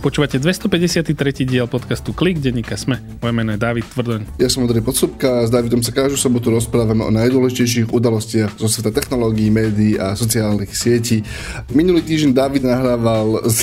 Počúvate 253. diel podcastu Klik, denníka Sme. Moje meno je David Tvrdoň. Ja som Andrej Podsúbka a s Davidom sa každú sobotu rozprávame o najdôležitejších udalostiach zo sveta technológií, médií a sociálnych sietí. Minulý týždeň David nahrával z,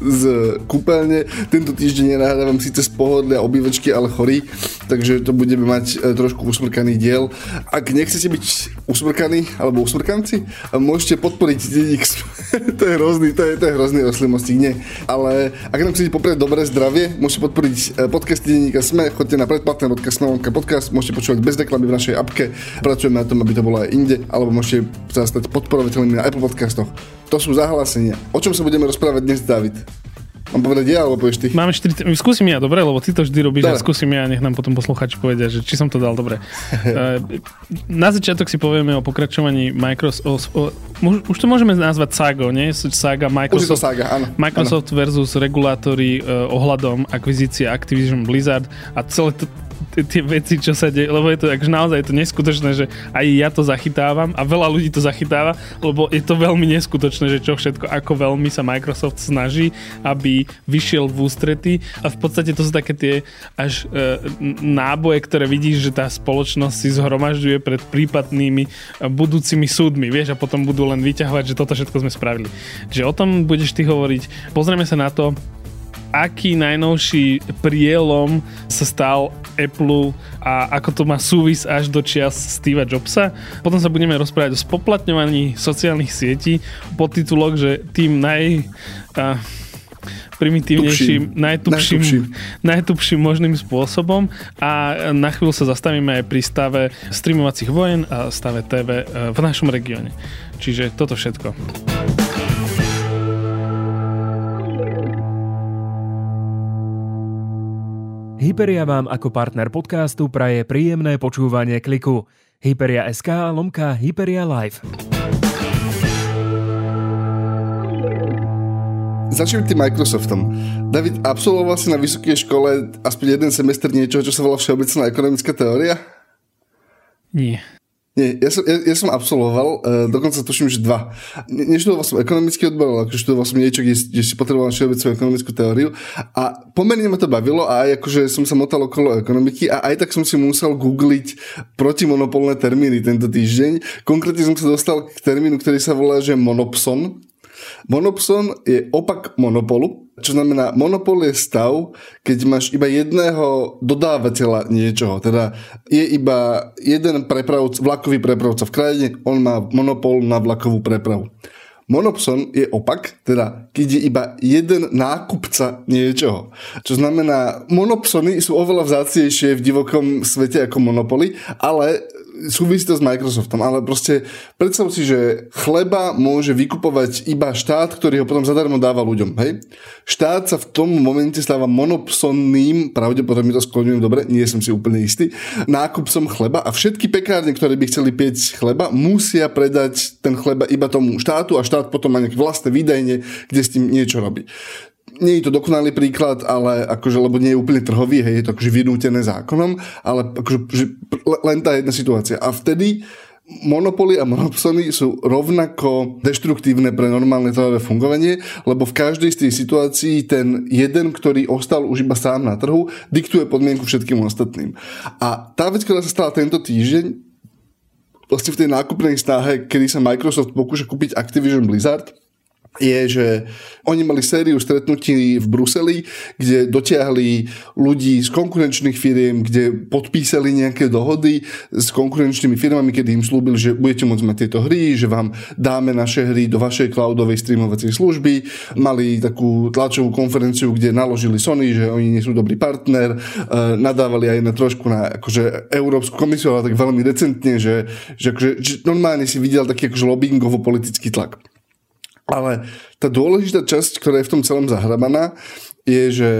z kúpeľne, tento týždeň nenahrávam síce z pohodlia obývačky, ale chorý, takže to budeme mať e, trošku usmrkaný diel. Ak nechcete byť usmrkaní alebo usmrkanci, môžete podporiť denník to je hrozný, to je, to je hrozný oslimostík, nie. Ale ak nám chcete poprieť dobré zdravie, môžete podporiť e, podcast denníka Sme, chodte na predplatné.sme podcast, môžete počúvať bez reklamy v našej apke, pracujeme na tom, aby to bolo aj inde, alebo môžete sa stať podporovateľmi na Apple podcastoch. To sú zahlásenia. O čom sa budeme rozprávať dnes, David? Mám povedať ja, alebo povieš ty? Máme 40... Skúsim ja, dobre, lebo ty to vždy robíš a skúsim ja, nech nám potom posluchači povedia, že či som to dal dobre. Eh, na začiatok si povieme o pokračovaní Microsoft... O, už, už to môžeme nazvať Saga, nie? Saga Microsoft, saga, áno, Microsoft áno. versus regulátory uh, ohľadom akvizície Activision Blizzard a celé to, tie veci, čo sa deje, lebo je to akože naozaj je to neskutočné, že aj ja to zachytávam a veľa ľudí to zachytáva, lebo je to veľmi neskutočné, že čo všetko, ako veľmi sa Microsoft snaží, aby vyšiel v ústrety a v podstate to sú také tie až e, náboje, ktoré vidíš, že tá spoločnosť si zhromažďuje pred prípadnými e, budúcimi súdmi, vieš, a potom budú len vyťahovať, že toto všetko sme spravili. Že o tom budeš ty hovoriť. Pozrieme sa na to, aký najnovší prielom sa stal Apple a ako to má súvis až do čias Steva Jobsa. Potom sa budeme rozprávať o spoplatňovaní sociálnych sietí, podtitulok, že tým naj... Uh, primitívnejším, najtupším, najtupším. najtupším možným spôsobom a na chvíľu sa zastavíme aj pri stave streamovacích vojen a stave TV v našom regióne. Čiže toto všetko. Hyperia vám ako partner podcastu praje príjemné počúvanie kliku. Hyperia SK lomka Hyperia Live. Začnem tým Microsoftom. David, absolvoval si na vysokej škole aspoň jeden semestr niečo, čo sa volá Všeobecná ekonomická teória? Nie. Nie, ja som, ja, ja som absolvoval, uh, dokonca tuším, že dva. Ne, neštudoval som ekonomický odbor, ale akože študoval som niečo, kde, kde si potreboval všeobecnú ekonomickú teóriu a pomerne ma to bavilo a aj akože som sa motal okolo ekonomiky a aj tak som si musel googliť protimonopolné termíny tento týždeň. Konkrétne som sa dostal k termínu, ktorý sa volá, že monopson. Monopson je opak monopolu, čo znamená, monopol je stav, keď máš iba jedného dodávateľa niečoho. Teda je iba jeden prepravc, vlakový prepravca v krajine, on má monopol na vlakovú prepravu. Monopson je opak, teda keď je iba jeden nákupca niečoho. Čo znamená, monopsony sú oveľa vzácnejšie v divokom svete ako monopoly, ale súvisí to s Microsoftom, ale proste predstav si, že chleba môže vykupovať iba štát, ktorý ho potom zadarmo dáva ľuďom. Hej? Štát sa v tom momente stáva monopsonným, pravdepodobne to skloňujem dobre, nie som si úplne istý, nákupcom chleba a všetky pekárne, ktoré by chceli piecť chleba, musia predať ten chleba iba tomu štátu a štát potom má nejaké vlastné výdajne, kde s tým niečo robí nie je to dokonalý príklad, ale akože, lebo nie je úplne trhový, hej, je to akože vynútené zákonom, ale akože, že len tá jedna situácia. A vtedy monopoly a monopsony sú rovnako deštruktívne pre normálne trhové fungovanie, lebo v každej z tých situácií ten jeden, ktorý ostal už iba sám na trhu, diktuje podmienku všetkým ostatným. A tá vec, ktorá sa stala tento týždeň, vlastne v tej nákupnej stáhe, kedy sa Microsoft pokúša kúpiť Activision Blizzard, je, že oni mali sériu stretnutí v Bruseli, kde dotiahli ľudí z konkurenčných firiem, kde podpísali nejaké dohody s konkurenčnými firmami, kedy im slúbili, že budete môcť mať tieto hry, že vám dáme naše hry do vašej cloudovej streamovacej služby. Mali takú tlačovú konferenciu, kde naložili Sony, že oni nie sú dobrý partner, e, nadávali aj na trošku na akože Európsku komisiu, ale tak veľmi decentne, že, že, akože, že normálne si videl taký akože lobbyingovo-politický tlak. Ale tá dôležitá časť, ktorá je v tom celom zahrabaná, je, že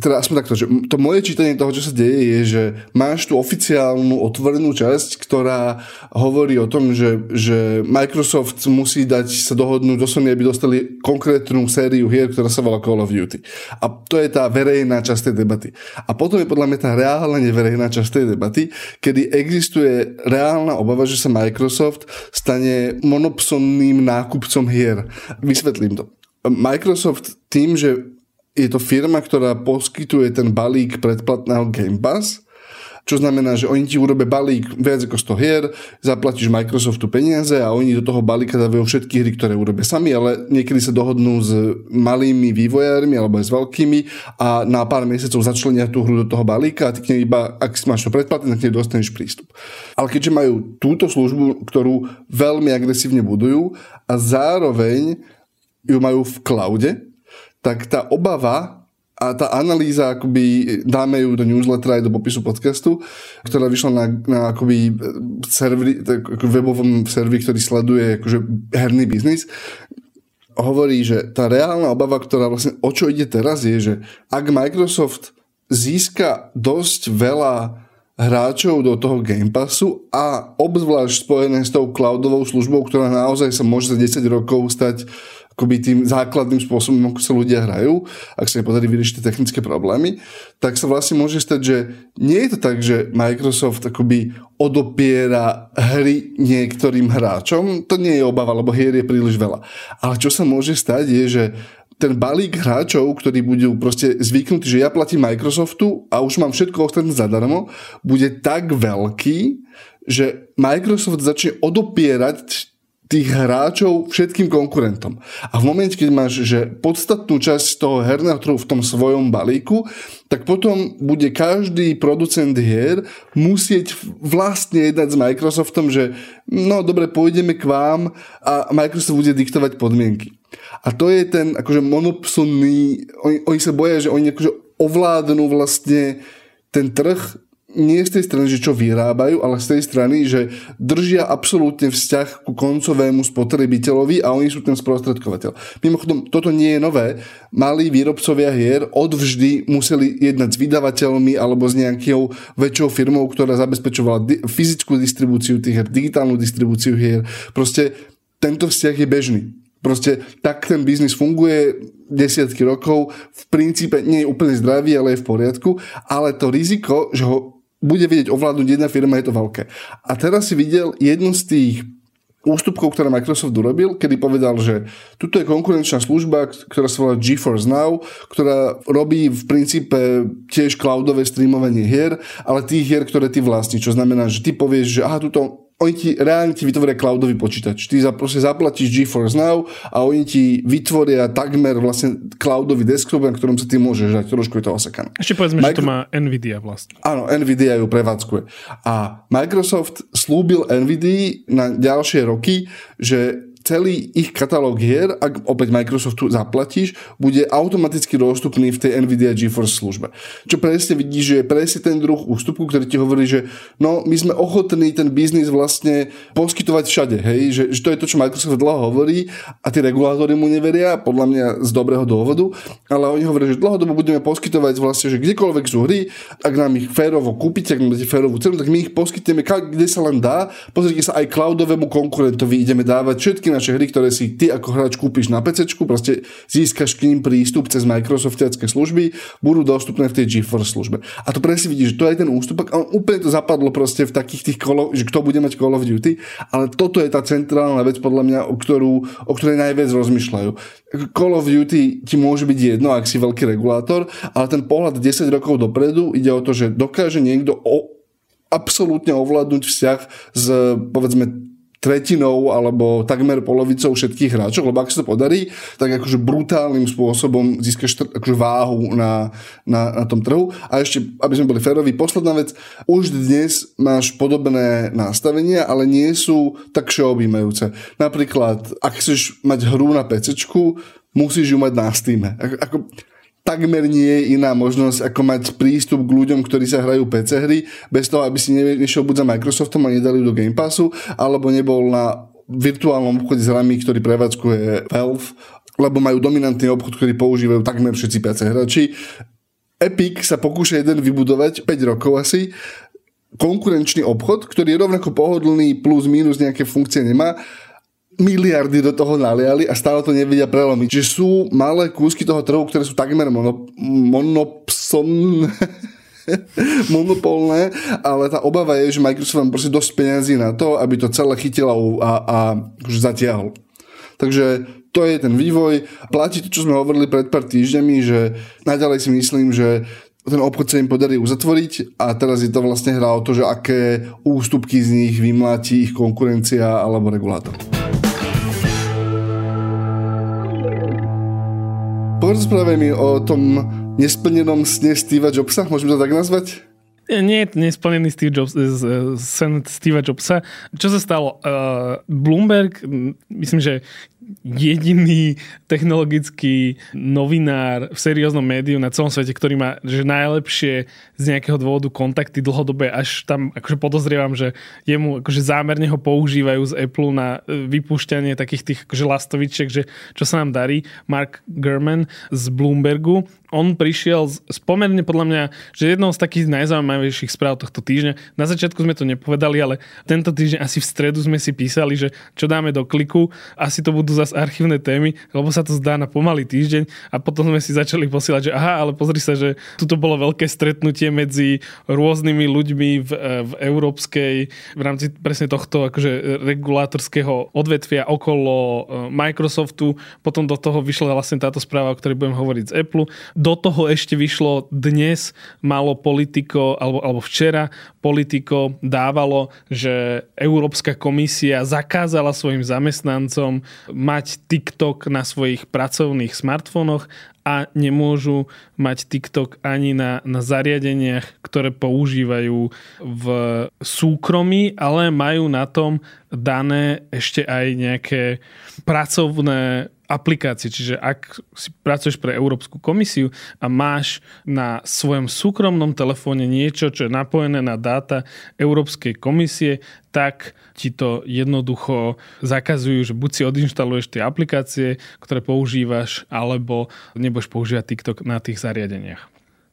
teda aspoň takto, že to moje čítanie toho, čo sa deje, je, že máš tú oficiálnu otvorenú časť, ktorá hovorí o tom, že, že Microsoft musí dať sa dohodnúť do Sony, aby dostali konkrétnu sériu hier, ktorá sa volá Call of Duty. A to je tá verejná časť tej debaty. A potom je podľa mňa tá reálna neverejná časť tej debaty, kedy existuje reálna obava, že sa Microsoft stane monopsonným nákupcom hier. Vysvetlím to. Microsoft tým, že je to firma, ktorá poskytuje ten balík predplatného Game Pass, čo znamená, že oni ti urobia balík viac ako 100 hier, zaplatíš Microsoftu peniaze a oni do toho balíka dávajú všetky hry, ktoré urobia sami, ale niekedy sa dohodnú s malými vývojármi alebo aj s veľkými a na pár mesiacov začlenia tú hru do toho balíka a ty k nej iba, ak si máš to predplatné, tak nej dostaneš prístup. Ale keďže majú túto službu, ktorú veľmi agresívne budujú a zároveň ju majú v cloude, tak tá obava a tá analýza, akoby dáme ju do newslettera aj do popisu podcastu, ktorá vyšla na, na akoby serveri, tak, webovom serveri, ktorý sleduje akože herný biznis, hovorí, že tá reálna obava, ktorá vlastne o čo ide teraz je, že ak Microsoft získa dosť veľa hráčov do toho Game Passu a obzvlášť spojené s tou cloudovou službou, ktorá naozaj sa môže za 10 rokov stať akoby tým základným spôsobom, ako sa ľudia hrajú, ak sa nepodarí vyriešiť tie technické problémy, tak sa vlastne môže stať, že nie je to tak, že Microsoft akoby odopiera hry niektorým hráčom. To nie je obava, lebo hier je príliš veľa. Ale čo sa môže stať je, že ten balík hráčov, ktorí budú proste zvyknutí, že ja platím Microsoftu a už mám všetko ostatné zadarmo, bude tak veľký, že Microsoft začne odopierať tých hráčov všetkým konkurentom. A v momente, keď máš že podstatnú časť toho herného trhu v tom svojom balíku, tak potom bude každý producent hier musieť vlastne jednať s Microsoftom, že no dobre, pôjdeme k vám a Microsoft bude diktovať podmienky. A to je ten akože monopsonný, oni, oni sa boja, že oni akože ovládnu vlastne ten trh nie z tej strany, že čo vyrábajú, ale z tej strany, že držia absolútne vzťah ku koncovému spotrebiteľovi a oni sú ten sprostredkovateľ. Mimochodom, toto nie je nové. Malí výrobcovia hier odvždy museli jednať s vydavateľmi alebo s nejakou väčšou firmou, ktorá zabezpečovala di- fyzickú distribúciu tých hier, digitálnu distribúciu hier. Proste tento vzťah je bežný. Proste tak ten biznis funguje desiatky rokov, v princípe nie je úplne zdravý, ale je v poriadku, ale to riziko, že ho bude vedieť ovládnuť jedna firma, je to veľké. A teraz si videl jednu z tých ústupkov, ktoré Microsoft urobil, kedy povedal, že tuto je konkurenčná služba, ktorá sa volá GeForce Now, ktorá robí v princípe tiež cloudové streamovanie hier, ale tých hier, ktoré ty vlastní, čo znamená, že ty povieš, že aha, tuto oni ti reálne ti vytvoria cloudový počítač. Ty za, proste zaplatíš GeForce Now a oni ti vytvoria takmer vlastne cloudový desktop, na ktorom sa ty môžeš dať. Trošku je to osekané. Ešte povedzme, Micro... že to má Nvidia vlastne. Áno, Nvidia ju prevádzkuje. A Microsoft slúbil Nvidia na ďalšie roky, že celý ich katalóg hier, ak opäť Microsoftu zaplatíš, bude automaticky dostupný v tej NVIDIA GeForce službe. Čo presne vidíš, že je presne ten druh ústupku, ktorý ti hovorí, že no, my sme ochotní ten biznis vlastne poskytovať všade, hej, že, že to je to, čo Microsoft dlho hovorí a tí regulátory mu neveria, podľa mňa z dobrého dôvodu, ale oni hovoria, že dlhodobo budeme poskytovať vlastne, že kdekoľvek sú hry, ak nám ich férovo kúpite, ak nám dáte férovú cenu, tak my ich poskytneme kde sa len dá. Pozrite sa aj cloudovému konkurentovi ideme dávať všetky naše hry, ktoré si ty ako hráč kúpiš na PC, proste získaš k ním prístup cez Microsoftiacké služby, budú dostupné v tej GeForce službe. A to presne vidíš, že to je ten ústupok a úplne to zapadlo proste v takých tých kolo, že kto bude mať Call of Duty, ale toto je tá centrálna vec podľa mňa, o, ktorú, o ktorej najviac rozmýšľajú. Call of Duty ti môže byť jedno, ak si veľký regulátor, ale ten pohľad 10 rokov dopredu ide o to, že dokáže niekto o, absolútne ovládnuť vzťah s povedzme tretinou alebo takmer polovicou všetkých hráčov, lebo ak sa to podarí, tak akože brutálnym spôsobom získaš akože váhu na, na, na tom trhu. A ešte, aby sme boli féroví, posledná vec, už dnes máš podobné nastavenia, ale nie sú tak všeobjímajúce. Napríklad, ak chceš mať hru na PC, musíš ju mať na Steam. Ako, ako, takmer nie je iná možnosť, ako mať prístup k ľuďom, ktorí sa hrajú PC hry, bez toho, aby si nešiel buď za Microsoftom a nedali do Game Passu, alebo nebol na virtuálnom obchode s hrami, ktorý prevádzkuje Valve, lebo majú dominantný obchod, ktorý používajú takmer všetci PC hráči. Epic sa pokúša jeden vybudovať 5 rokov asi, konkurenčný obchod, ktorý je rovnako pohodlný, plus minus nejaké funkcie nemá miliardy do toho naliali a stále to nevedia prelomiť. Čiže sú malé kúsky toho trhu, ktoré sú takmer mono, monopson, monopolné, ale tá obava je, že Microsoft má proste dosť peniazí na to, aby to celé chytil a, a, akože zatiahol. Takže to je ten vývoj. Platí to, čo sme hovorili pred pár týždňami, že naďalej si myslím, že ten obchod sa im podarí uzatvoriť a teraz je to vlastne hra o to, že aké ústupky z nich vymláti ich konkurencia alebo regulátor. Porozprávaj mi o tom nesplnenom sne Steva Jobsa, môžeme to tak nazvať? Nie je nesplnený Steve Jobs, sen Steve Jobsa. Čo sa stalo? Uh, Bloomberg, myslím, že jediný technologický novinár v serióznom médiu na celom svete, ktorý má že najlepšie z nejakého dôvodu kontakty dlhodobé, až tam akože podozrievam, že jemu akože zámerne ho používajú z Apple na e, vypúšťanie takých tých akože lastovičiek, že čo sa nám darí. Mark Gurman z Bloombergu on prišiel z, pomerne podľa mňa, že jednou z takých najzaujímavejších správ tohto týždňa. Na začiatku sme to nepovedali, ale tento týždeň asi v stredu sme si písali, že čo dáme do kliku, asi to budú zase archívne témy, lebo sa to zdá na pomalý týždeň. A potom sme si začali posielať, že aha, ale pozri sa, že tuto bolo veľké stretnutie medzi rôznymi ľuďmi v, v európskej, v rámci presne tohto akože regulátorského odvetvia okolo e, Microsoftu, potom do toho vyšla vlastne táto správa, o ktorej budem hovoriť z Apple do toho ešte vyšlo dnes malo politiko, alebo, alebo včera politiko dávalo, že Európska komisia zakázala svojim zamestnancom mať TikTok na svojich pracovných smartfónoch a nemôžu mať TikTok ani na, na zariadeniach, ktoré používajú v súkromí, ale majú na tom dané ešte aj nejaké pracovné aplikácie. Čiže ak si pracuješ pre Európsku komisiu a máš na svojom súkromnom telefóne niečo, čo je napojené na dáta Európskej komisie, tak ti to jednoducho zakazujú, že buď si odinštaluješ tie aplikácie, ktoré používaš, alebo nebudeš používať TikTok na tých zariadeniach.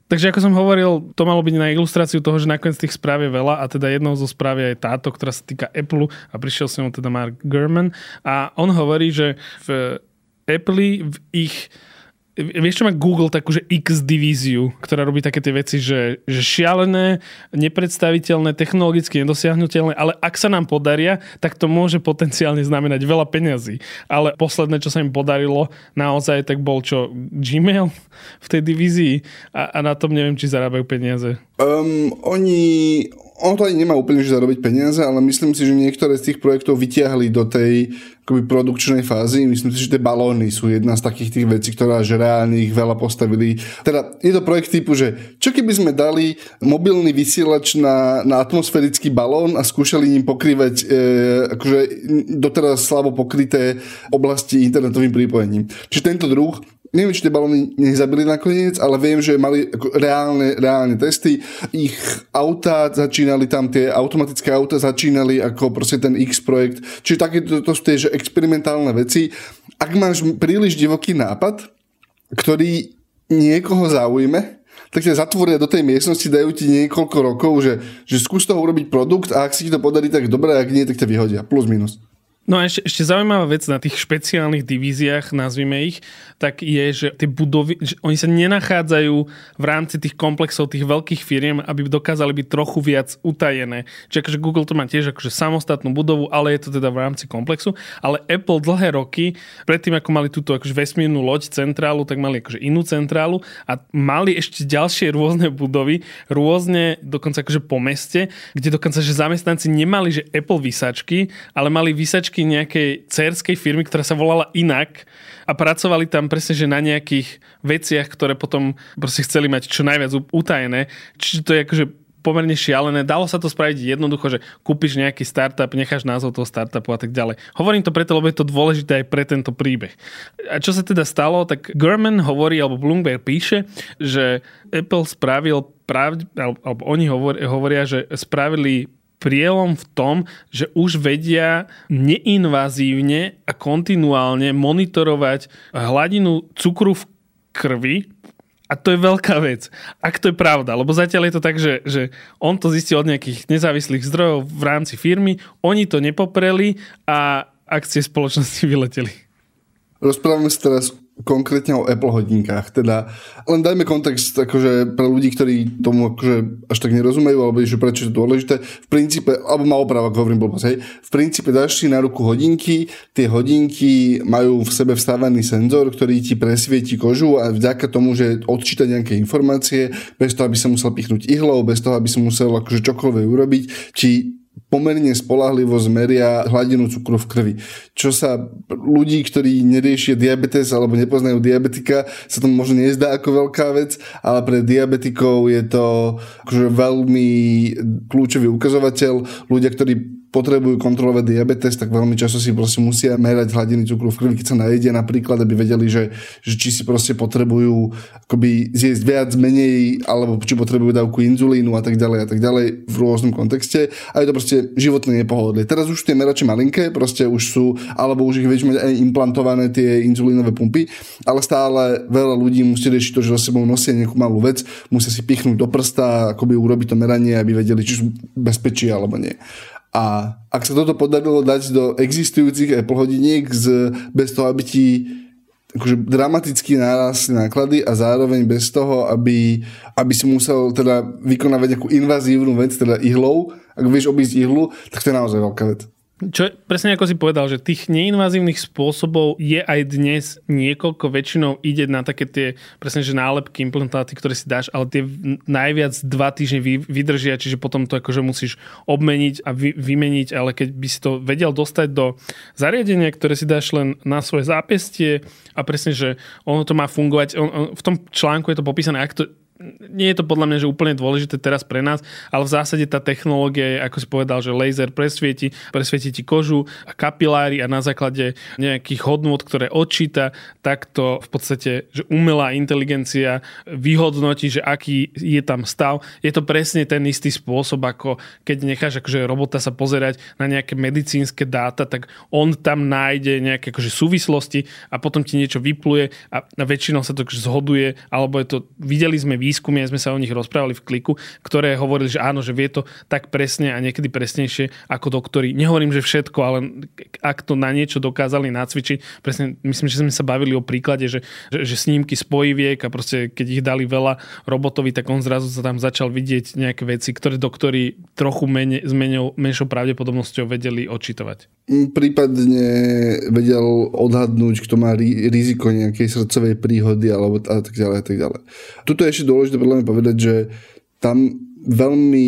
Takže ako som hovoril, to malo byť na ilustráciu toho, že nakoniec tých správ je veľa a teda jednou zo správ je táto, ktorá sa týka Apple a prišiel s ňou teda Mark Gurman a on hovorí, že v Apple v ich Vieš, čo má Google takú, že X divíziu, ktorá robí také tie veci, že, že šialené, nepredstaviteľné, technologicky nedosiahnutelné, ale ak sa nám podaria, tak to môže potenciálne znamenať veľa peňazí. Ale posledné, čo sa im podarilo naozaj, tak bol čo? Gmail v tej divízii a, a na tom neviem, či zarábajú peniaze. Um, oni, ono to ani nemá úplne že zarobiť peniaze, ale myslím si, že niektoré z tých projektov vytiahli do tej akoby produkčnej fázy. Myslím si, že tie balóny sú jedna z takých tých vecí, ktorá že reálne ich veľa postavili. Teda je to projekt typu, že čo keby sme dali mobilný vysielač na, na atmosférický balón a skúšali ním pokrývať e, akože doteraz slabo pokryté oblasti internetovým pripojením. Čiže tento druh neviem, či tie balóny nezabili nakoniec, ale viem, že mali ako reálne, reálne testy. Ich auta začínali tam, tie automatické auta začínali ako proste ten X projekt. Čiže takéto to sú tie že experimentálne veci. Ak máš príliš divoký nápad, ktorý niekoho zaujme, tak ťa zatvoria do tej miestnosti, dajú ti niekoľko rokov, že, že skús toho urobiť produkt a ak si ti to podarí, tak dobre, ak nie, tak ťa vyhodia. Plus minus. No a ešte, ešte zaujímavá vec na tých špeciálnych divíziách, nazvime ich, tak je, že tie budovy, že oni sa nenachádzajú v rámci tých komplexov tých veľkých firiem, aby dokázali byť trochu viac utajené. Čiže akože Google to má tiež akože samostatnú budovu, ale je to teda v rámci komplexu. Ale Apple dlhé roky, predtým ako mali túto akože vesmírnu loď, centrálu, tak mali akože inú centrálu a mali ešte ďalšie rôzne budovy, rôzne dokonca akože po meste, kde dokonca, že zamestnanci nemali, že Apple vysačky, ale mali vysačky značky nejakej cerskej firmy, ktorá sa volala inak a pracovali tam presne, že na nejakých veciach, ktoré potom proste chceli mať čo najviac utajené. Čiže to je akože pomerne šialené. Dalo sa to spraviť jednoducho, že kúpiš nejaký startup, necháš názov toho startupu a tak ďalej. Hovorím to preto, lebo je to dôležité aj pre tento príbeh. A čo sa teda stalo, tak Gurman hovorí, alebo Bloomberg píše, že Apple spravil pravd, alebo oni hovoria, že spravili prielom v tom, že už vedia neinvazívne a kontinuálne monitorovať hladinu cukru v krvi a to je veľká vec. Ak to je pravda, lebo zatiaľ je to tak, že, že on to zistil od nejakých nezávislých zdrojov v rámci firmy, oni to nepopreli a akcie spoločnosti vyleteli. Rozprávame sa teraz konkrétne o Apple hodinkách. Teda len dajme kontext akože pre ľudí, ktorí tomu akože až tak nerozumejú, alebo že prečo je to dôležité. V princípe, alebo má oprava, ako hovorím blbosť, hej. V princípe dáš si na ruku hodinky, tie hodinky majú v sebe vstávaný senzor, ktorý ti presvieti kožu a vďaka tomu, že odčíta nejaké informácie, bez toho, aby sa musel pichnúť ihlou, bez toho, aby som musel akože čokoľvek urobiť, či pomerne spolahlivo zmeria hladinu cukru v krvi. Čo sa ľudí, ktorí neriešia diabetes alebo nepoznajú diabetika, sa to možno nezdá ako veľká vec, ale pre diabetikov je to akože veľmi kľúčový ukazovateľ. Ľudia, ktorí potrebujú kontrolovať diabetes, tak veľmi často si proste musia merať hladiny cukru v krvi, keď sa najedia napríklad, aby vedeli, že, že či si proste potrebujú akoby zjesť viac, menej, alebo či potrebujú dávku inzulínu a tak ďalej a tak ďalej v rôznom kontexte. A je to proste životné nepohodlie. Teraz už tie merače malinké, proste už sú, alebo už ich vieš mať aj implantované tie inzulínové pumpy, ale stále veľa ľudí musí riešiť to, že so sebou nosia nejakú malú vec, musia si pichnúť do prsta, akoby urobiť to meranie, aby vedeli, či sú bezpečí alebo nie. A ak sa toto podarilo dať do existujúcich Apple hodiniek z, bez toho, aby ti akože dramaticky narastli náklady a zároveň bez toho, aby, aby si musel teda vykonávať nejakú invazívnu vec, teda ihlou. Ak vieš obísť ihlu, tak to je naozaj veľká vec. Čo presne ako si povedal, že tých neinvazívnych spôsobov je aj dnes niekoľko, väčšinou ide na také tie presne, že nálepky, implantáty, ktoré si dáš, ale tie najviac dva týždne vydržia, čiže potom to akože musíš obmeniť a vy, vymeniť, ale keď by si to vedel dostať do zariadenia, ktoré si dáš len na svoje zápestie a presne, že ono to má fungovať, on, on, v tom článku je to popísané, ak to nie je to podľa mňa že úplne dôležité teraz pre nás, ale v zásade tá technológia je, ako si povedal, že laser presvieti, presvieti ti kožu a kapilári a na základe nejakých hodnôt, ktoré odčíta, tak to v podstate, že umelá inteligencia vyhodnotí, že aký je tam stav. Je to presne ten istý spôsob, ako keď necháš akože robota sa pozerať na nejaké medicínske dáta, tak on tam nájde nejaké akože súvislosti a potom ti niečo vypluje a väčšinou sa to akože zhoduje, alebo je to, videli sme výskumy, sme sa o nich rozprávali v kliku, ktoré hovorili, že áno, že vie to tak presne a niekedy presnejšie ako doktori. Nehovorím, že všetko, ale ak to na niečo dokázali nacvičiť, presne myslím, že sme sa bavili o príklade, že, že, že snímky spojiviek a proste keď ich dali veľa robotovi, tak on zrazu sa tam začal vidieť nejaké veci, ktoré doktori trochu menej, s menšou pravdepodobnosťou vedeli odčitovať. Mm, prípadne vedel odhadnúť, kto má riziko nejakej srdcovej príhody alebo a tak ďalej a tak ďalej. Tuto je ešte dôležité podľa mňa povedať, že tam veľmi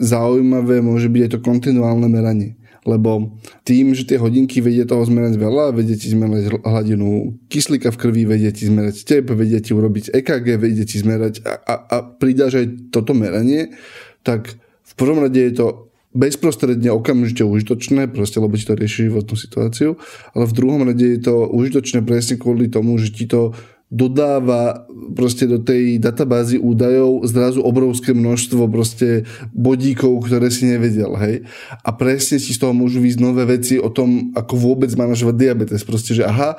zaujímavé môže byť aj to kontinuálne meranie. Lebo tým, že tie hodinky vedia toho zmerať veľa, vedia ti zmerať hladinu kyslíka v krvi, vedia ti zmerať tep, vedia ti urobiť EKG, vedia ti zmerať a, a, a pridáš aj toto meranie, tak v prvom rade je to bezprostredne okamžite užitočné, proste, lebo ti to rieši životnú situáciu, ale v druhom rade je to užitočné presne kvôli tomu, že ti to dodáva proste do tej databázy údajov zrazu obrovské množstvo proste bodíkov, ktoré si nevedel, hej. A presne si z toho môžu výjsť nové veci o tom, ako vôbec manažovať diabetes. Proste, že aha,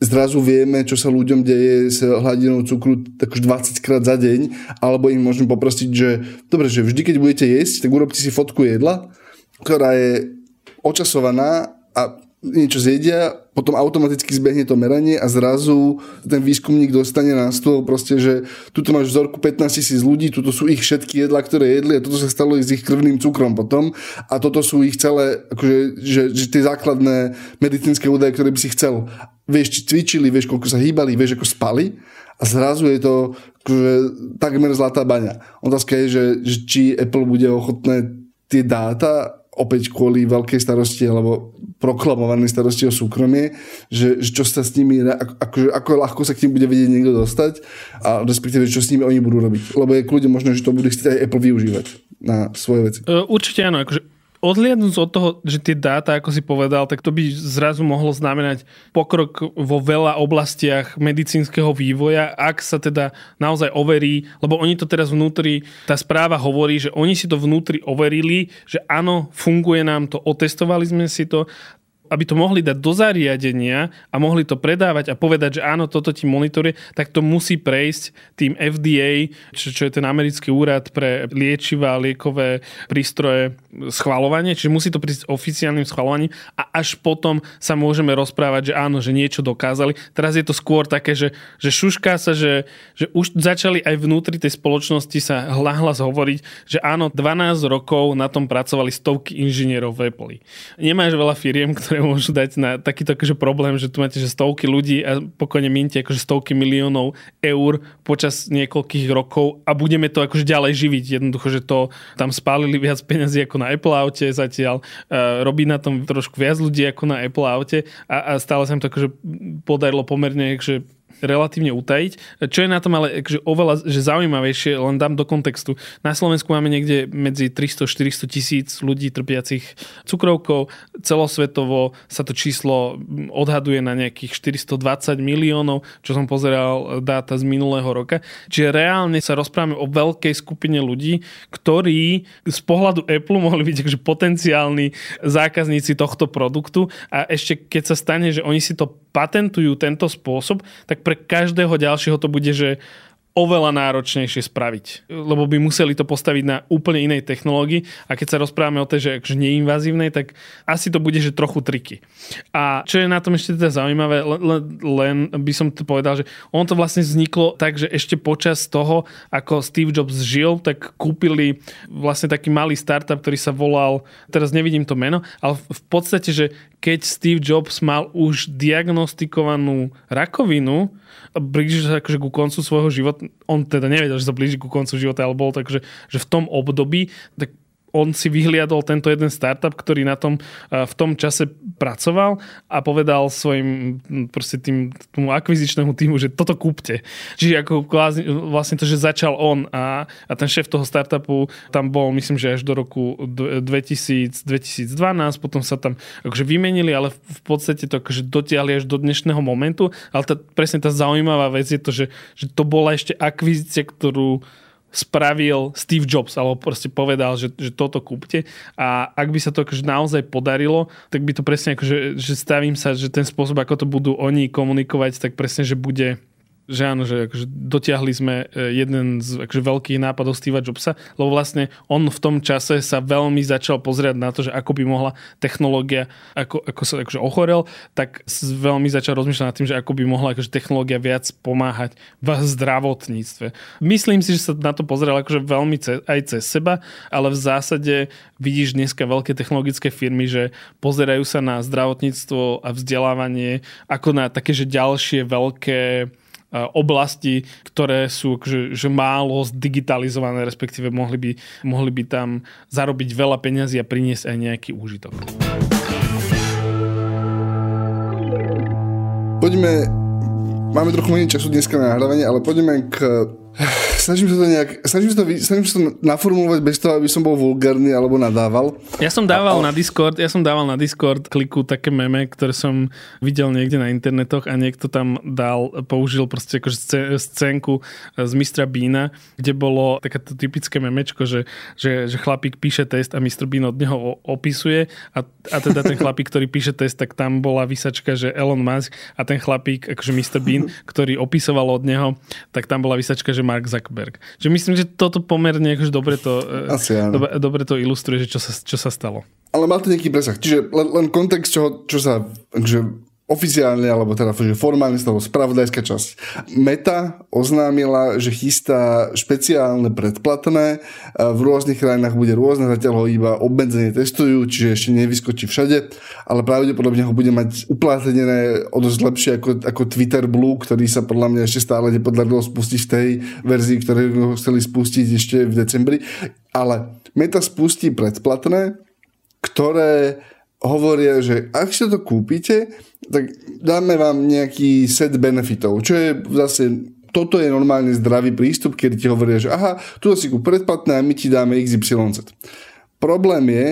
zrazu vieme, čo sa ľuďom deje s hladinou cukru tak už 20 krát za deň, alebo im môžeme poprosiť, že dobre, že vždy, keď budete jesť, tak urobte si fotku jedla, ktorá je očasovaná a niečo zjedia, potom automaticky zbehne to meranie a zrazu ten výskumník dostane na stôl proste, že tuto máš vzorku 15 tisíc ľudí, tuto sú ich všetky jedla, ktoré jedli a toto sa stalo s ich krvným cukrom potom a toto sú ich celé, akože, že, že tie základné medicínske údaje, ktoré by si chcel. Vieš, či cvičili, vieš, koľko sa hýbali, vieš, ako spali a zrazu je to akože, takmer zlatá baňa. Otázka je, že, že či Apple bude ochotné tie dáta opäť kvôli veľkej starosti alebo proklamovanej starosti o súkromie, že, že čo sa s nimi, ako, akože, ako ľahko sa k tým bude vedieť niekto dostať a respektíve, čo s nimi oni budú robiť. Lebo je kľudne možné, že to bude chcieť aj Apple využívať na svoje veci. E, určite áno, akože odliadnúť od toho, že tie dáta, ako si povedal, tak to by zrazu mohlo znamenať pokrok vo veľa oblastiach medicínskeho vývoja, ak sa teda naozaj overí, lebo oni to teraz vnútri, tá správa hovorí, že oni si to vnútri overili, že áno, funguje nám to, otestovali sme si to aby to mohli dať do zariadenia a mohli to predávať a povedať, že áno, toto ti monitoruje, tak to musí prejsť tým FDA, čo, čo je ten americký úrad pre liečivá, liekové prístroje schvalovanie, čiže musí to prísť oficiálnym schvalovaním a až potom sa môžeme rozprávať, že áno, že niečo dokázali. Teraz je to skôr také, že, že šušká sa, že, že už začali aj vnútri tej spoločnosti sa hlas hovoriť, že áno, 12 rokov na tom pracovali stovky inžinierov v Apple. Nemáš veľa firiem, ktoré môžu dať na takýto akože problém, že tu máte že stovky ľudí a pokojne minti akože stovky miliónov eur počas niekoľkých rokov a budeme to akože ďalej živiť. Jednoducho, že to tam spálili viac peniazí ako na Apple aute zatiaľ. Uh, robí na tom trošku viac ľudí ako na Apple aute a, a stále sa im to akože podarilo pomerne že relatívne utajiť. Čo je na tom ale že oveľa že zaujímavejšie, len dám do kontextu. Na Slovensku máme niekde medzi 300-400 tisíc ľudí trpiacich cukrovkou. Celosvetovo sa to číslo odhaduje na nejakých 420 miliónov, čo som pozeral dáta z minulého roka. Čiže reálne sa rozprávame o veľkej skupine ľudí, ktorí z pohľadu Apple mohli byť akože potenciálni zákazníci tohto produktu a ešte keď sa stane, že oni si to patentujú tento spôsob, tak pre každého ďalšieho to bude, že oveľa náročnejšie spraviť, lebo by museli to postaviť na úplne inej technológii a keď sa rozprávame o tej, že akože neinvazívnej, tak asi to bude, že trochu triky. A čo je na tom ešte teda zaujímavé, len, len by som to povedal, že on to vlastne vzniklo tak, že ešte počas toho, ako Steve Jobs žil, tak kúpili vlastne taký malý startup, ktorý sa volal, teraz nevidím to meno, ale v podstate, že keď Steve Jobs mal už diagnostikovanú rakovinu, blíži sa akože ku koncu svojho života, on teda nevedel, že sa blíži ku koncu života, ale bol tak, že, že v tom období, tak on si vyhliadol tento jeden startup, ktorý na tom v tom čase pracoval a povedal svojim proste tým, tomu akvizičnému týmu, že toto kúpte. Čiže ako vlastne to, že začal on a, a ten šéf toho startupu tam bol, myslím, že až do roku 2000, 2012, potom sa tam akože vymenili, ale v podstate to akože dotiahli až do dnešného momentu, ale tá, presne tá zaujímavá vec je to, že, že to bola ešte akvizícia, ktorú spravil Steve Jobs, alebo proste povedal, že, že toto kúpte. A ak by sa to akože naozaj podarilo, tak by to presne akože, že stavím sa, že ten spôsob, ako to budú oni komunikovať, tak presne, že bude že áno, že akože dotiahli sme e, jeden z akože veľkých nápadov Steva Jobsa, lebo vlastne on v tom čase sa veľmi začal pozrieť na to, že ako by mohla technológia, ako, ako sa akože ochorel, tak veľmi začal rozmýšľať nad tým, že ako by mohla akože technológia viac pomáhať v zdravotníctve. Myslím si, že sa na to pozrel akože veľmi ce, aj cez seba, ale v zásade vidíš dneska veľké technologické firmy, že pozerajú sa na zdravotníctvo a vzdelávanie ako na také, že ďalšie veľké oblasti, ktoré sú že, že málo zdigitalizované, respektíve mohli by, mohli by tam zarobiť veľa peňazí a priniesť aj nejaký úžitok. Poďme, máme trochu menej času dneska na nahrávanie, ale poďme k snažím sa to nejak, snažím sa to, snažím sa to naformulovať bez toho, aby som bol vulgárny alebo nadával. Ja som dával a, na Discord, ja som dával na Discord kliku také meme, ktoré som videl niekde na internetoch a niekto tam dal, použil proste akože scénku z Mistra Beana, kde bolo takéto typické memečko, že, že, že chlapík píše test a Mr. Bean od neho opisuje a, a teda ten chlapík, ktorý píše test, tak tam bola vysačka, že Elon Musk a ten chlapík, akože Mr. Bean, ktorý opisoval od neho, tak tam bola vysačka, že že Mark Zuckerberg. Že myslím, že toto pomerne akože dobre to, e, Asi, dobre, dobre to ilustruje, že čo sa, čo sa stalo. Ale má to nejaký presah. Čiže len, len kontext, čo, čo sa že oficiálne, alebo teda že formálne z toho spravodajská časť. Meta oznámila, že chystá špeciálne predplatné, v rôznych krajinách bude rôzne, zatiaľ ho iba obmedzenie testujú, čiže ešte nevyskočí všade, ale pravdepodobne ho bude mať uplatnené o dosť lepšie ako, ako Twitter Blue, ktorý sa podľa mňa ešte stále nepodarilo spustiť v tej verzii, ktoré ho chceli spustiť ešte v decembri. Ale Meta spustí predplatné, ktoré hovoria, že ak si to kúpite, tak dáme vám nejaký set benefitov, čo je zase toto je normálne zdravý prístup, keď ti hovoria, že aha, tu si kúp predplatné a my ti dáme XYZ. Problém je,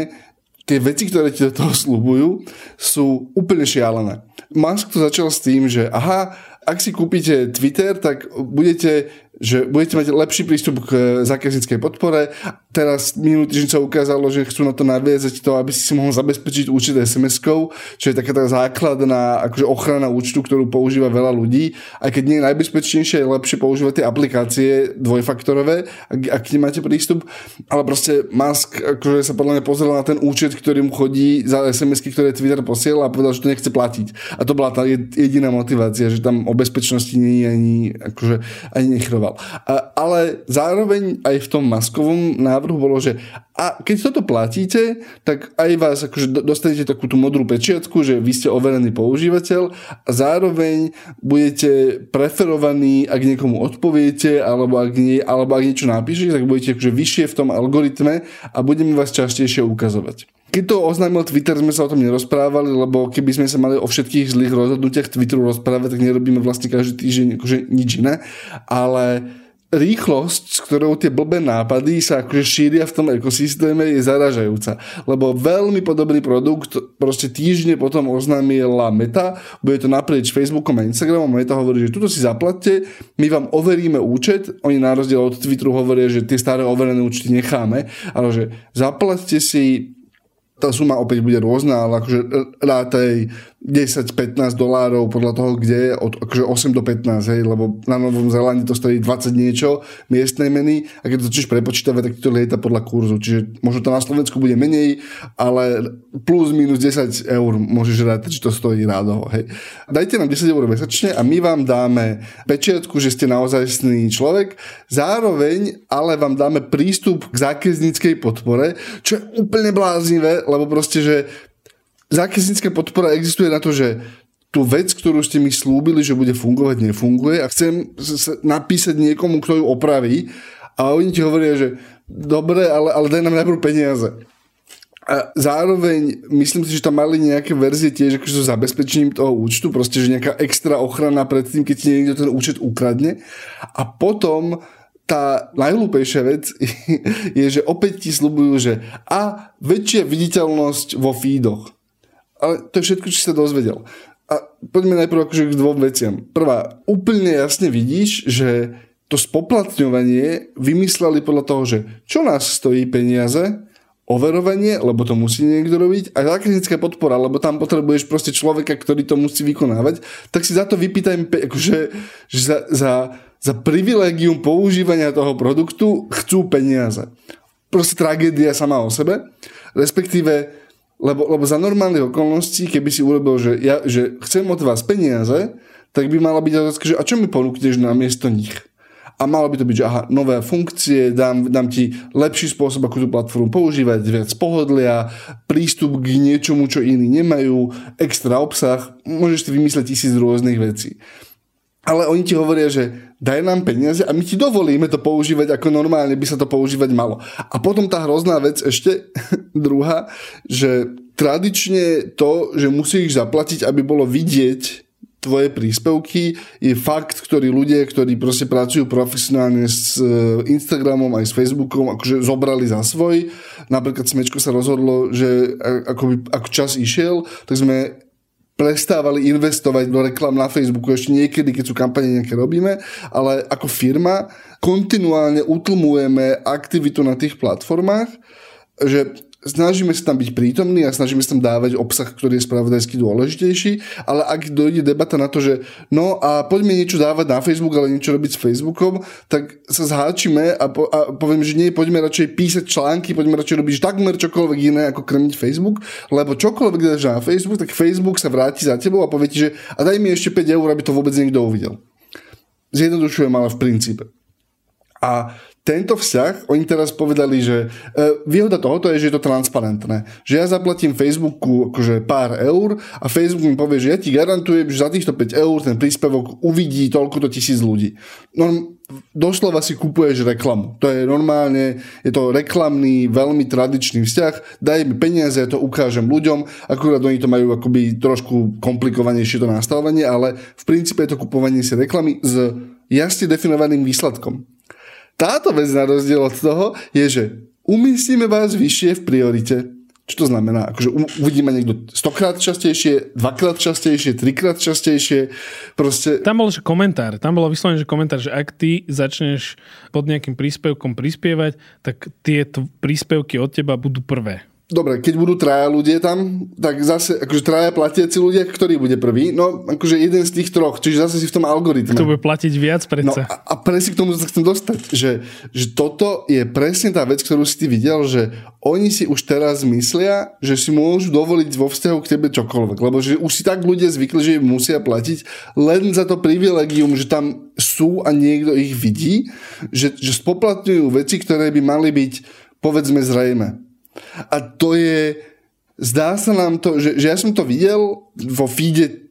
tie veci, ktoré ti do toho slúbujú, sú úplne šialené. Musk to začal s tým, že aha, ak si kúpite Twitter, tak budete že budete mať lepší prístup k zákazníckej podpore. Teraz minulý týždeň sa ukázalo, že chcú na to naviezať to, aby si si mohol zabezpečiť účet SMS-kou, čo je taká tá základná akože ochrana účtu, ktorú používa veľa ľudí. Aj keď nie je najbezpečnejšie, je lepšie používať tie aplikácie dvojfaktorové, ak, ak k máte prístup. Ale proste Musk akože sa podľa mňa pozrel na ten účet, ktorý mu chodí za SMS-ky, ktoré Twitter posiela a povedal, že to nechce platiť. A to bola tá jediná motivácia, že tam o bezpečnosti nie je ani, akože, ani nechroval povedal. Ale zároveň aj v tom maskovom návrhu bolo, že a keď toto platíte, tak aj vás akože dostanete takú tú modrú pečiatku, že vy ste overený používateľ a zároveň budete preferovaní, ak niekomu odpoviete, alebo ak, nie, alebo ak niečo napíšete, tak budete akože vyššie v tom algoritme a budeme vás častejšie ukazovať. Keď to oznámil Twitter, sme sa o tom nerozprávali, lebo keby sme sa mali o všetkých zlých rozhodnutiach Twitteru rozprávať, tak nerobíme vlastne každý týždeň akože nič iné. Ale rýchlosť, s ktorou tie blbé nápady sa akože šíria v tom ekosystéme je zaražajúca. Lebo veľmi podobný produkt proste týždne potom oznámila Meta, bude to naprieč Facebookom a Instagramom, Meta hovorí, že tuto si zaplatte, my vám overíme účet, oni na rozdiel od Twitteru hovoria, že tie staré overené účty necháme, ale že zaplatte si tá suma opäť bude rôzna, ale akože rátaj 10-15 dolárov podľa toho, kde je, od akože 8 do 15, hej, lebo na Novom Zelande to stojí 20 niečo miestnej meny a keď to začneš prepočítavať, tak to lieta podľa kurzu. Čiže možno to na Slovensku bude menej, ale plus minus 10 eur môžeš rátať, či to stojí rádovo. Hej. Dajte nám 10 eur mesačne a my vám dáme pečiatku, že ste naozajstný človek, zároveň ale vám dáme prístup k zákazníckej podpore, čo je úplne bláznivé, lebo proste, že zákaznícka podpora existuje na to, že tú vec, ktorú ste mi slúbili, že bude fungovať, nefunguje a chcem napísať niekomu, kto ju opraví a oni ti hovoria, že dobre, ale, ale daj nám najprv peniaze. A zároveň myslím si, že tam mali nejaké verzie tiež akože so zabezpečením toho účtu, proste, že nejaká extra ochrana pred tým, keď ti niekto ten účet ukradne. A potom tá najhlúpejšia vec je, že opäť ti slúbujú, že a väčšia viditeľnosť vo feedoch ale to je všetko, čo si sa dozvedel. A poďme najprv akože k dvom veciam. Prvá, úplne jasne vidíš, že to spoplatňovanie vymysleli podľa toho, že čo nás stojí peniaze, overovanie, lebo to musí niekto robiť, a zákaznícka podpora, lebo tam potrebuješ proste človeka, ktorý to musí vykonávať, tak si za to vypýtaj, akože, že za, za, za privilegium používania toho produktu chcú peniaze. Proste tragédia sama o sebe, respektíve lebo, lebo za normálnych okolností, keby si urobil, že, ja, že chcem od vás peniaze, tak by mala byť otázka, že a čo mi ponúkneš na miesto nich? A malo by to byť, že aha, nové funkcie, dám, dám ti lepší spôsob, ako tú platformu používať, viac pohodlia, prístup k niečomu, čo iní nemajú, extra obsah, môžeš si vymysleť tisíc rôznych vecí ale oni ti hovoria, že daj nám peniaze a my ti dovolíme to používať ako normálne by sa to používať malo. A potom tá hrozná vec ešte druhá, že tradične to, že musíš zaplatiť, aby bolo vidieť tvoje príspevky, je fakt, ktorý ľudia, ktorí proste pracujú profesionálne s e, Instagramom aj s Facebookom, akože zobrali za svoj. Napríklad Smečko sa rozhodlo, že ako, by, ako čas išiel, tak sme prestávali investovať do reklam na Facebooku ešte niekedy, keď sú kampane nejaké robíme, ale ako firma kontinuálne utlmujeme aktivitu na tých platformách, že snažíme sa tam byť prítomní a snažíme sa tam dávať obsah, ktorý je spravodajsky dôležitejší, ale ak dojde debata na to, že no a poďme niečo dávať na Facebook, ale niečo robiť s Facebookom, tak sa zháčime a, po, a poviem, že nie, poďme radšej písať články, poďme radšej robiť takmer čokoľvek iné, ako krmiť Facebook, lebo čokoľvek dáš na Facebook, tak Facebook sa vráti za tebou a povie ti, že a daj mi ešte 5 eur, aby to vôbec niekto uvidel. Zjednodušujem ale v princípe. A tento vzťah, oni teraz povedali, že e, výhoda tohoto je, že je to transparentné. Že ja zaplatím Facebooku akože pár eur a Facebook mi povie, že ja ti garantujem, že za týchto 5 eur ten príspevok uvidí toľko to tisíc ľudí. No, doslova si kupuješ reklamu. To je normálne, je to reklamný, veľmi tradičný vzťah. Daj mi peniaze, ja to ukážem ľuďom. Akurát oni to majú akoby trošku komplikovanejšie to nastavovanie, ale v princípe je to kupovanie si reklamy s jasne definovaným výsledkom. Táto vec na rozdiel od toho je, že umiestnime vás vyššie v priorite. Čo to znamená? Akože uvidíme niekto stokrát častejšie, dvakrát častejšie, trikrát častejšie. Proste... Tam bol že komentár. Tam bolo vyslovené, že komentár, že ak ty začneš pod nejakým príspevkom prispievať, tak tieto príspevky od teba budú prvé. Dobre, keď budú traja ľudia tam, tak zase, akože traja platiaci ľudia, ktorý bude prvý? No, akože jeden z tých troch, čiže zase si v tom algoritme. Kto bude platiť viac predsa. No, a, a presne k tomu sa chcem dostať, že, že toto je presne tá vec, ktorú si ty videl, že oni si už teraz myslia, že si môžu dovoliť vo vzťahu k tebe čokoľvek, lebo že už si tak ľudia zvykli, že im musia platiť len za to privilegium, že tam sú a niekto ich vidí, že, že spoplatňujú veci, ktoré by mali byť povedzme zrejme. A to je, zdá sa nám to, že, že ja som to videl vo feede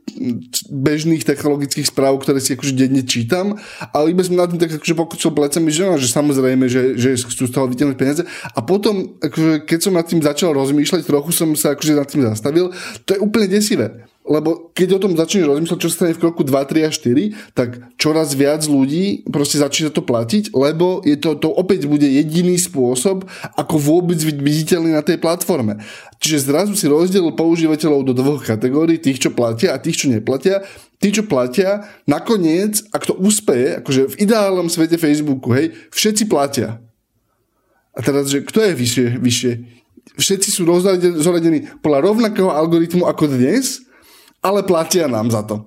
bežných technologických správ, ktoré si akože denne čítam, ale iba som na tým tak akože pokočil plecami, že, že samozrejme, že, že chcú z toho vytiahnuť peniaze. A potom, akože, keď som nad tým začal rozmýšľať, trochu som sa akože nad tým zastavil, to je úplne desivé lebo keď o tom začneš rozmýšľať, čo sa stane v kroku 2, 3 a 4, tak čoraz viac ľudí proste začína to platiť, lebo je to, to opäť bude jediný spôsob, ako vôbec byť viditeľný na tej platforme. Čiže zrazu si rozdelil používateľov do dvoch kategórií, tých, čo platia a tých, čo neplatia. Tí, čo platia, nakoniec, ak to úspeje, akože v ideálnom svete Facebooku, hej, všetci platia. A teraz, že kto je vyššie? vyššie? Všetci sú zoradení podľa rovnakého algoritmu ako dnes, ale platia nám za to.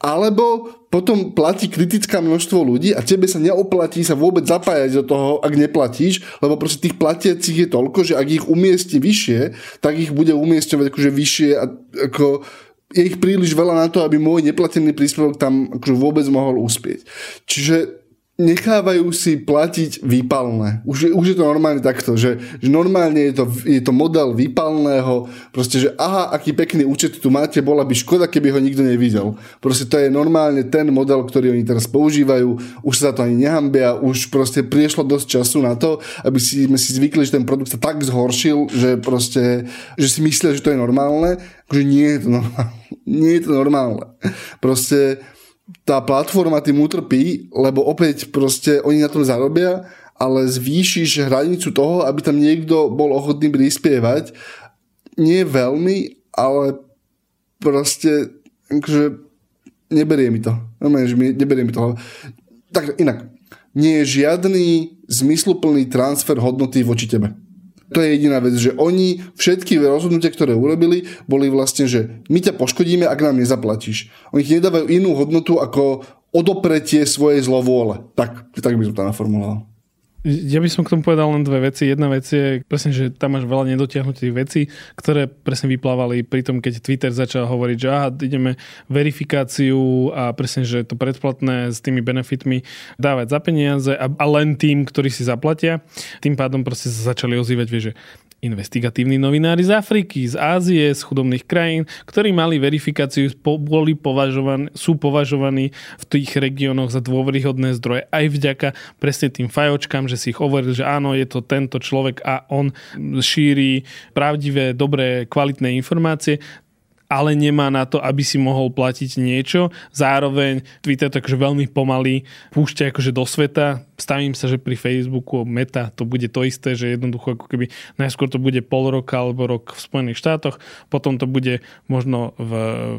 Alebo potom platí kritická množstvo ľudí a tebe sa neoplatí sa vôbec zapájať do toho, ak neplatíš, lebo proste tých platiacich je toľko, že ak ich umiestni vyššie, tak ich bude umiestňovať akože vyššie a ako je ich príliš veľa na to, aby môj neplatený príspevok tam akože vôbec mohol uspieť. Čiže nechávajú si platiť výpalné. Už, už je to normálne takto, že, že normálne je to, je to model výpalného, proste, že aha, aký pekný účet tu máte, bola by škoda, keby ho nikto nevidel. Proste to je normálne ten model, ktorý oni teraz používajú, už sa to ani nehambia, už proste priešlo dosť času na to, aby si, sme si zvykli, že ten produkt sa tak zhoršil, že proste, že si myslia, že to je normálne, že nie je to normálne. Nie je to normálne. Proste tá platforma tým utrpí, lebo opäť proste oni na tom zarobia, ale zvýšiš hranicu toho, aby tam niekto bol ochotný prispievať. Nie veľmi, ale proste akože neberie mi to. Neberie mi to. Tak inak, nie je žiadny zmysluplný transfer hodnoty voči tebe. To je jediná vec, že oni všetky rozhodnutia, ktoré urobili, boli vlastne, že my ťa poškodíme, ak nám nezaplatíš. Oni ti nedávajú inú hodnotu ako odopretie svojej zlovôle. Tak, tak by som to naformuloval. Ja by som k tomu povedal len dve veci. Jedna vec je presne, že tam máš veľa nedotiahnutých vecí, ktoré presne vyplávali pri tom, keď Twitter začal hovoriť, že aha, ideme verifikáciu a presne, že to predplatné s tými benefitmi dávať za peniaze a, a len tým, ktorí si zaplatia. Tým pádom proste sa začali ozývať, vieš, že Investigatívni novinári z Afriky, z Ázie, z chudobných krajín, ktorí mali verifikáciu, boli považovaní, sú považovaní v tých regiónoch za dôveryhodné zdroje aj vďaka presne tým fajočkám, že si ich hovorili, že áno, je to tento človek a on šíri pravdivé, dobré, kvalitné informácie ale nemá na to, aby si mohol platiť niečo. Zároveň Twitter takže veľmi pomaly púšťa akože do sveta. Stavím sa, že pri Facebooku Meta to bude to isté, že jednoducho ako keby najskôr to bude pol roka alebo rok v Spojených štátoch, potom to bude možno v,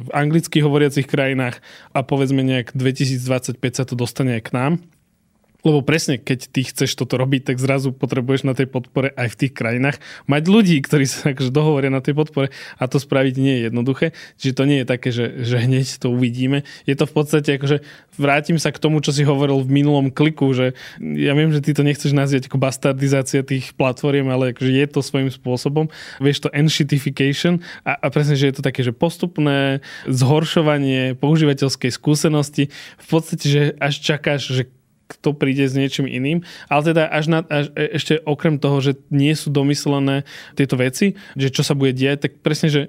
v anglicky hovoriacich krajinách a povedzme nejak 2025 sa to dostane aj k nám lebo presne, keď ty chceš toto robiť, tak zrazu potrebuješ na tej podpore aj v tých krajinách mať ľudí, ktorí sa akože dohovoria na tej podpore a to spraviť nie je jednoduché. Čiže to nie je také, že, že hneď to uvidíme. Je to v podstate akože vrátim sa k tomu, čo si hovoril v minulom kliku, že ja viem, že ty to nechceš nazvať ako bastardizácia tých platform, ale akože je to svojím spôsobom. Vieš to enshitification a, a presne, že je to také, že postupné zhoršovanie používateľskej skúsenosti. V podstate, že až čakáš, že kto príde s niečím iným. Ale teda až, na, až e, ešte okrem toho, že nie sú domyslené tieto veci, že čo sa bude diať, tak presne, že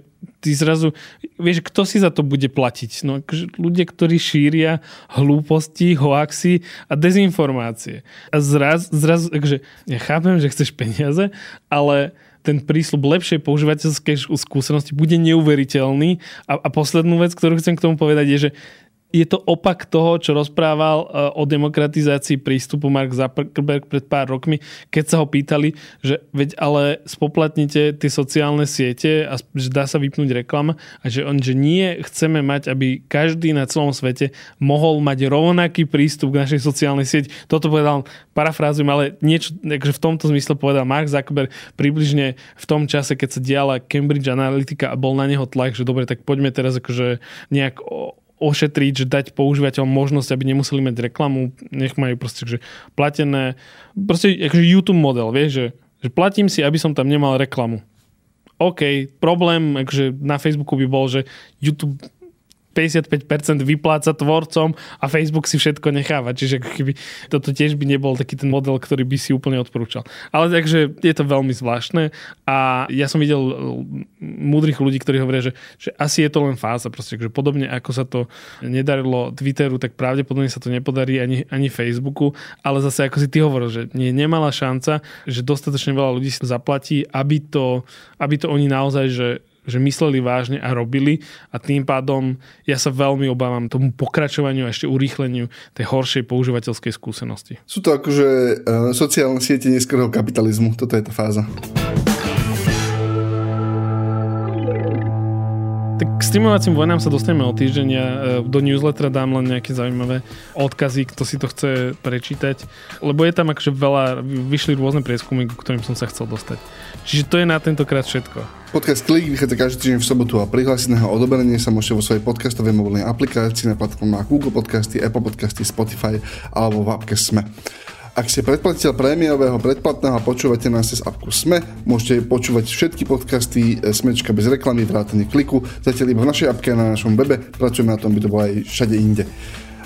ty zrazu, vieš, kto si za to bude platiť? No, akože ľudia, ktorí šíria hlúposti, hoaxy a dezinformácie. A zraz, zraz, akože, ja chápem, že chceš peniaze, ale ten prísľub lepšej používateľskej skúsenosti bude neuveriteľný. A, a poslednú vec, ktorú chcem k tomu povedať, je, že je to opak toho, čo rozprával uh, o demokratizácii prístupu Mark Zuckerberg pred pár rokmi, keď sa ho pýtali, že veď ale spoplatnite tie sociálne siete a že dá sa vypnúť reklama a že on, že nie chceme mať, aby každý na celom svete mohol mať rovnaký prístup k našej sociálnej sieť. Toto povedal, parafrázujem, ale niečo takže v tomto zmysle povedal Mark Zuckerberg približne v tom čase, keď sa diala Cambridge Analytica a bol na neho tlak, že dobre, tak poďme teraz akože nejak ošetriť, že dať používateľom možnosť, aby nemuseli mať reklamu, nech majú proste že platené, proste akože YouTube model, vieš, že, že platím si, aby som tam nemal reklamu. OK, problém akože na Facebooku by bol, že YouTube 55% vypláca tvorcom a Facebook si všetko necháva. Čiže keby toto tiež by nebol taký ten model, ktorý by si úplne odporúčal. Ale takže je to veľmi zvláštne a ja som videl uh, múdrych ľudí, ktorí hovoria, že, že asi je to len fáza. Proste, že podobne ako sa to nedarilo Twitteru, tak pravdepodobne sa to nepodarí ani, ani Facebooku, ale zase ako si ty hovoril, že nie, nemala šanca, že dostatočne veľa ľudí sa zaplatí, aby to, aby to oni naozaj, že že mysleli vážne a robili a tým pádom ja sa veľmi obávam tomu pokračovaniu a ešte urýchleniu tej horšej používateľskej skúsenosti. Sú to akože uh, sociálne siete neskorého kapitalizmu, toto je tá fáza. Tak k streamovacím vojnám sa dostaneme o týždeň. Ja e, do newslettera dám len nejaké zaujímavé odkazy, kto si to chce prečítať. Lebo je tam akože veľa, vyšli rôzne prieskumy, k ktorým som sa chcel dostať. Čiže to je na tentokrát všetko. Podcast Klik vychádza každý týždeň v sobotu a prihlásiť na odoberenie sa môžete vo svojej podcastovej mobilnej aplikácii na platformách Google Podcasty, Apple Podcasty, Spotify alebo v appke Sme. Ak ste predplatiteľ prémiového predplatného a počúvate nás cez apku SME, môžete počúvať všetky podcasty e, Smečka bez reklamy, vrátane kliku, zatiaľ iba v našej apke a na našom webe, pracujeme na tom, by to bolo aj všade inde.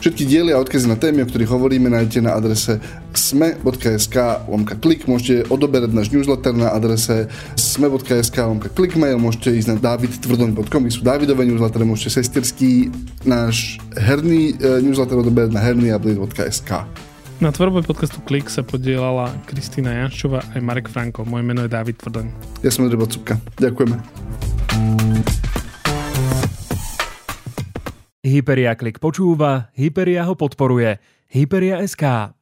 Všetky diely a odkazy na témy, o ktorých hovoríme, nájdete na adrese sme.sk lomka klik. Môžete odoberať náš newsletter na adrese sme.sk lomka klikmail. Môžete ísť na davidtvrdon.com, kde sú Davidové newslettery. Môžete sesterský náš herný e, newsletter odoberať na hernyablit.sk. Na tvorbe podcastu Klik sa podielala Kristýna Janščová aj Marek Franko. Moje meno je David Tvrdoň. Ja som Andrej Bocupka. Ďakujeme. Hyperia Klik počúva, Hyperia ho podporuje. Hyperia SK.